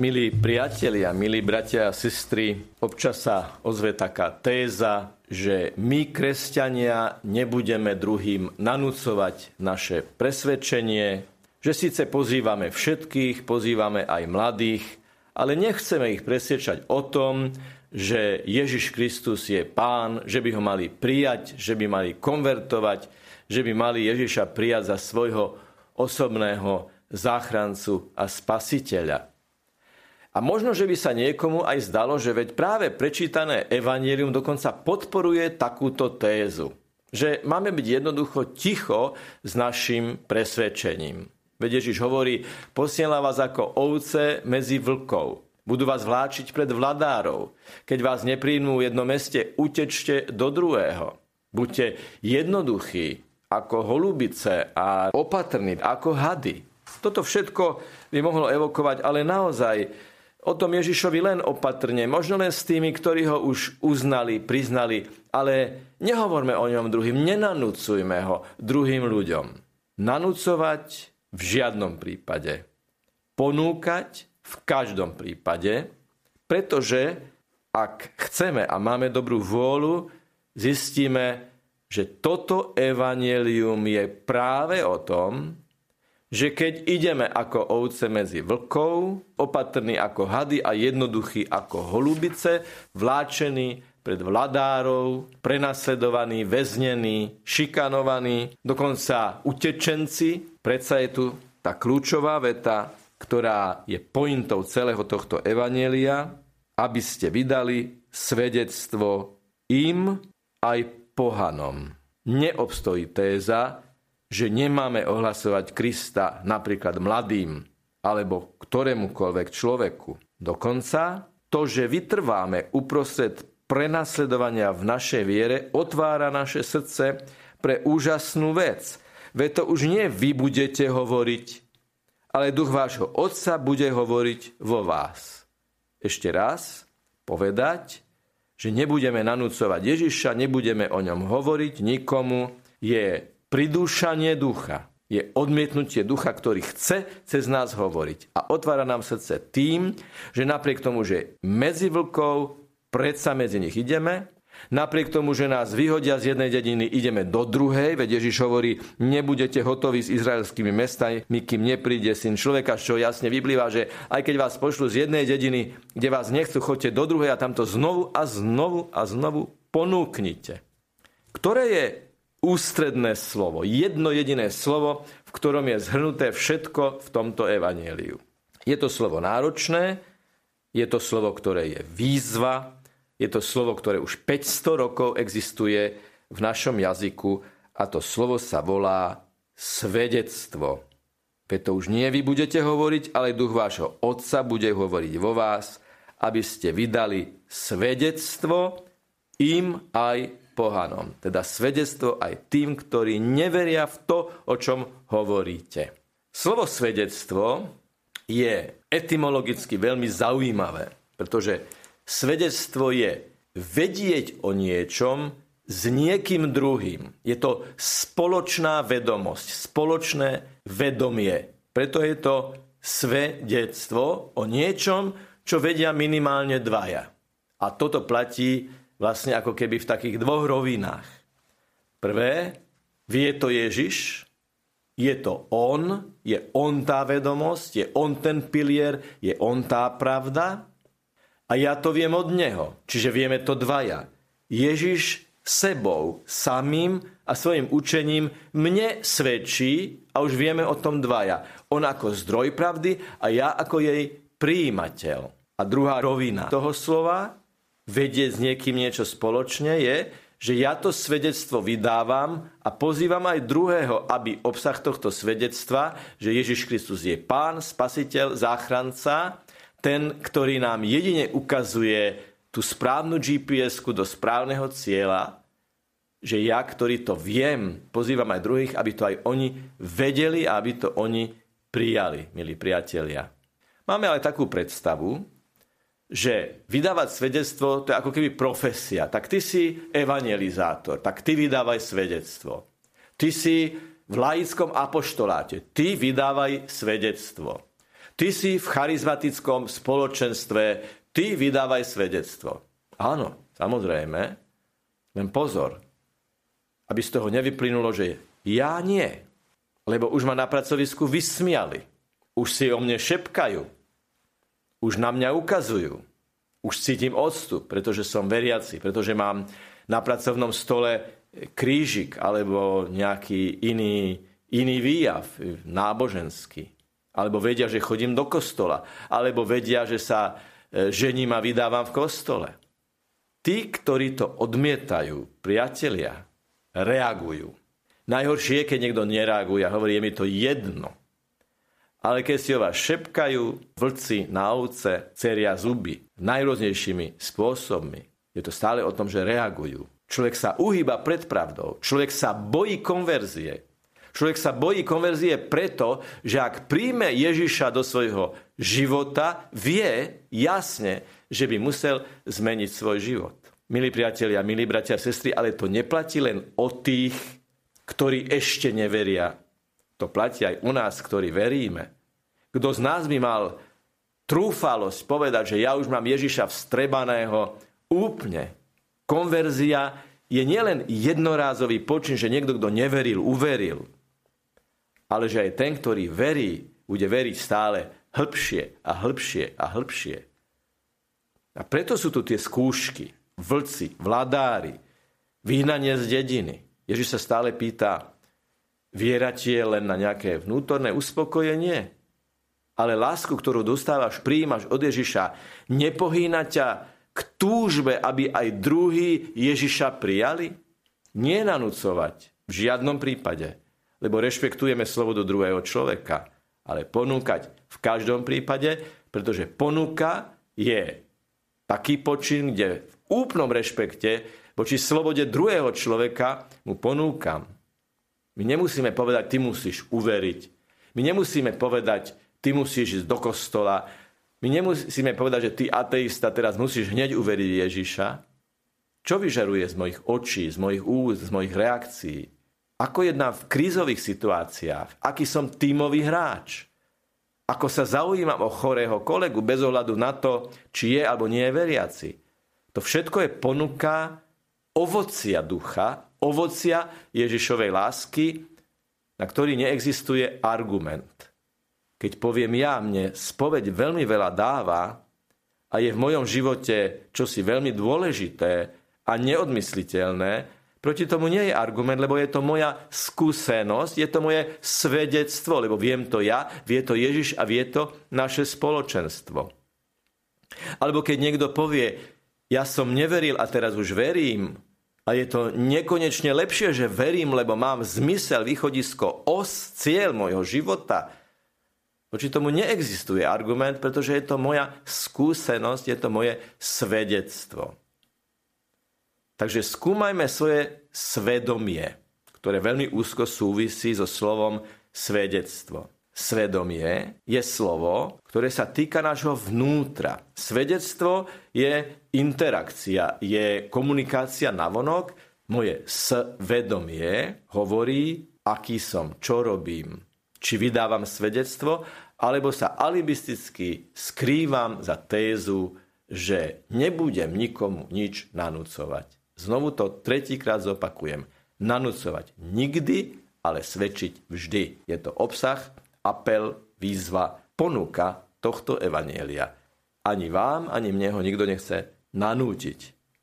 Milí priatelia, milí bratia a sestry, občas sa ozve taká téza, že my, kresťania, nebudeme druhým nanúcovať naše presvedčenie, že síce pozývame všetkých, pozývame aj mladých, ale nechceme ich presvedčať o tom, že Ježiš Kristus je pán, že by ho mali prijať, že by mali konvertovať, že by mali Ježiša prijať za svojho osobného záchrancu a spasiteľa. A možno, že by sa niekomu aj zdalo, že veď práve prečítané evanílium dokonca podporuje takúto tézu. Že máme byť jednoducho ticho s našim presvedčením. Veď Ježiš hovorí, posiela vás ako ovce medzi vlkov. Budú vás vláčiť pred vladárov. Keď vás nepríjmú v jednom meste, utečte do druhého. Buďte jednoduchí ako holubice a opatrní ako hady. Toto všetko by mohlo evokovať, ale naozaj o tom Ježišovi len opatrne, možno len s tými, ktorí ho už uznali, priznali, ale nehovorme o ňom druhým, nenanúcujme ho druhým ľuďom. Nanúcovať v žiadnom prípade. Ponúkať v každom prípade, pretože ak chceme a máme dobrú vôľu, zistíme, že toto evanelium je práve o tom, že keď ideme ako ovce medzi vlkov, opatrní ako hady a jednoduchí ako holubice, vláčení pred vladárov, prenasledovaní, väznení, šikanovaní, dokonca utečenci, predsa je tu tá kľúčová veta, ktorá je pointou celého tohto evanielia, aby ste vydali svedectvo im aj pohanom. Neobstojí téza, že nemáme ohlasovať Krista napríklad mladým alebo ktorémukoľvek človeku. Dokonca to, že vytrváme uprostred prenasledovania v našej viere, otvára naše srdce pre úžasnú vec. Veď to už nie vy budete hovoriť, ale duch vášho Otca bude hovoriť vo vás. Ešte raz povedať, že nebudeme nanúcovať Ježiša, nebudeme o ňom hovoriť nikomu, je pridúšanie ducha je odmietnutie ducha, ktorý chce cez nás hovoriť. A otvára nám srdce tým, že napriek tomu, že medzi vlkov predsa medzi nich ideme, napriek tomu, že nás vyhodia z jednej dediny, ideme do druhej, veď Ježiš hovorí, nebudete hotoví s izraelskými mestami, kým nepríde syn človeka, čo jasne vyplýva, že aj keď vás pošlu z jednej dediny, kde vás nechcú, chodte do druhej a tamto znovu a znovu a znovu ponúknite. Ktoré je ústredné slovo, jedno jediné slovo, v ktorom je zhrnuté všetko v tomto evanieliu. Je to slovo náročné, je to slovo, ktoré je výzva, je to slovo, ktoré už 500 rokov existuje v našom jazyku a to slovo sa volá svedectvo. Veď to už nie vy budete hovoriť, ale duch vášho Otca bude hovoriť vo vás, aby ste vydali svedectvo im aj pohanom. Teda svedectvo aj tým, ktorí neveria v to, o čom hovoríte. Slovo svedectvo je etymologicky veľmi zaujímavé, pretože svedectvo je vedieť o niečom s niekým druhým. Je to spoločná vedomosť, spoločné vedomie. Preto je to svedectvo o niečom, čo vedia minimálne dvaja. A toto platí vlastne ako keby v takých dvoch rovinách. Prvé, vie to Ježiš, je to On, je On tá vedomosť, je On ten pilier, je On tá pravda a ja to viem od Neho. Čiže vieme to dvaja. Ježiš sebou, samým a svojim učením mne svedčí a už vieme o tom dvaja. On ako zdroj pravdy a ja ako jej príjimateľ. A druhá rovina toho slova vedieť s niekým niečo spoločne, je, že ja to svedectvo vydávam a pozývam aj druhého, aby obsah tohto svedectva, že Ježiš Kristus je Pán, Spasiteľ, Záchranca, ten, ktorý nám jedine ukazuje tú správnu gps do správneho cieľa, že ja, ktorý to viem, pozývam aj druhých, aby to aj oni vedeli a aby to oni prijali, milí priatelia. Máme ale takú predstavu, že vydávať svedectvo to je ako keby profesia. Tak ty si evangelizátor, tak ty vydávaj svedectvo. Ty si v laickom apoštoláte, ty vydávaj svedectvo. Ty si v charizmatickom spoločenstve, ty vydávaj svedectvo. Áno, samozrejme, len pozor, aby z toho nevyplynulo, že ja nie, lebo už ma na pracovisku vysmiali, už si o mne šepkajú, už na mňa ukazujú, už cítim odstup, pretože som veriaci, pretože mám na pracovnom stole krížik alebo nejaký iný, iný výjav náboženský. Alebo vedia, že chodím do kostola. Alebo vedia, že sa e, žením a vydávam v kostole. Tí, ktorí to odmietajú, priatelia, reagujú. Najhoršie je, keď niekto nereaguje a hovorí, je mi to jedno. Ale keď si o vás šepkajú vlci na ovce, ceria zuby najrôznejšími spôsobmi, je to stále o tom, že reagujú. Človek sa uhýba pred pravdou. Človek sa bojí konverzie. Človek sa bojí konverzie preto, že ak príjme Ježiša do svojho života, vie jasne, že by musel zmeniť svoj život. Milí priatelia, milí bratia a sestry, ale to neplatí len o tých, ktorí ešte neveria to platí aj u nás, ktorí veríme. Kto z nás by mal trúfalosť povedať, že ja už mám Ježiša vstrebaného úplne. Konverzia je nielen jednorázový počin, že niekto, kto neveril, uveril, ale že aj ten, ktorý verí, bude veriť stále hĺbšie a hĺbšie a hĺbšie. A preto sú tu tie skúšky, vlci, vladári, vyhnanie z dediny. Ježiš sa stále pýta, Viera ti je len na nejaké vnútorné uspokojenie, ale lásku, ktorú dostávaš, príjimaš od Ježiša, nepohýna ťa k túžbe, aby aj druhý Ježiša prijali? Nie nanúcovať, v žiadnom prípade, lebo rešpektujeme slobodu druhého človeka, ale ponúkať v každom prípade, pretože ponuka je taký počin, kde v úplnom rešpekte voči slobode druhého človeka mu ponúkam my nemusíme povedať, ty musíš uveriť. My nemusíme povedať, ty musíš ísť do kostola. My nemusíme povedať, že ty ateista teraz musíš hneď uveriť Ježiša. Čo vyžaruje z mojich očí, z mojich úst, z mojich reakcií? Ako jedná v krízových situáciách? Aký som tímový hráč? Ako sa zaujímam o chorého kolegu bez ohľadu na to, či je alebo nie je veriaci? To všetko je ponuka ovocia ducha, ovocia Ježišovej lásky, na ktorý neexistuje argument. Keď poviem ja, mne spoveď veľmi veľa dáva a je v mojom živote čosi veľmi dôležité a neodmysliteľné, proti tomu nie je argument, lebo je to moja skúsenosť, je to moje svedectvo, lebo viem to ja, vie to Ježiš a vie to naše spoločenstvo. Alebo keď niekto povie, ja som neveril a teraz už verím, a je to nekonečne lepšie, že verím, lebo mám zmysel, východisko, os, cieľ môjho života. Voči tomu neexistuje argument, pretože je to moja skúsenosť, je to moje svedectvo. Takže skúmajme svoje svedomie, ktoré veľmi úzko súvisí so slovom svedectvo. Svedomie je slovo, ktoré sa týka nášho vnútra. Svedectvo je interakcia, je komunikácia navonok. Moje svedomie hovorí, aký som, čo robím, či vydávam svedectvo, alebo sa alibisticky skrývam za tézu, že nebudem nikomu nič nanúcovať. Znovu to tretíkrát zopakujem. Nanúcovať nikdy, ale svedčiť vždy. Je to obsah apel, výzva, ponuka tohto evanielia. Ani vám, ani mne ho nikto nechce nanútiť.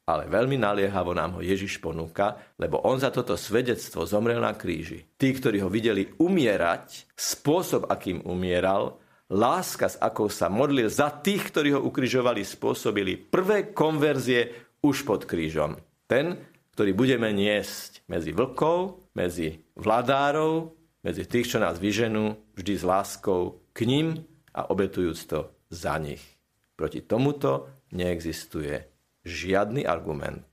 Ale veľmi naliehavo nám ho Ježiš ponúka, lebo on za toto svedectvo zomrel na kríži. Tí, ktorí ho videli umierať, spôsob, akým umieral, láska, s akou sa modlil za tých, ktorí ho ukrižovali, spôsobili prvé konverzie už pod krížom. Ten, ktorý budeme niesť medzi vlkov, medzi vladárov, medzi tých, čo nás vyženú, vždy s láskou k ním a obetujúc to za nich. Proti tomuto neexistuje žiadny argument.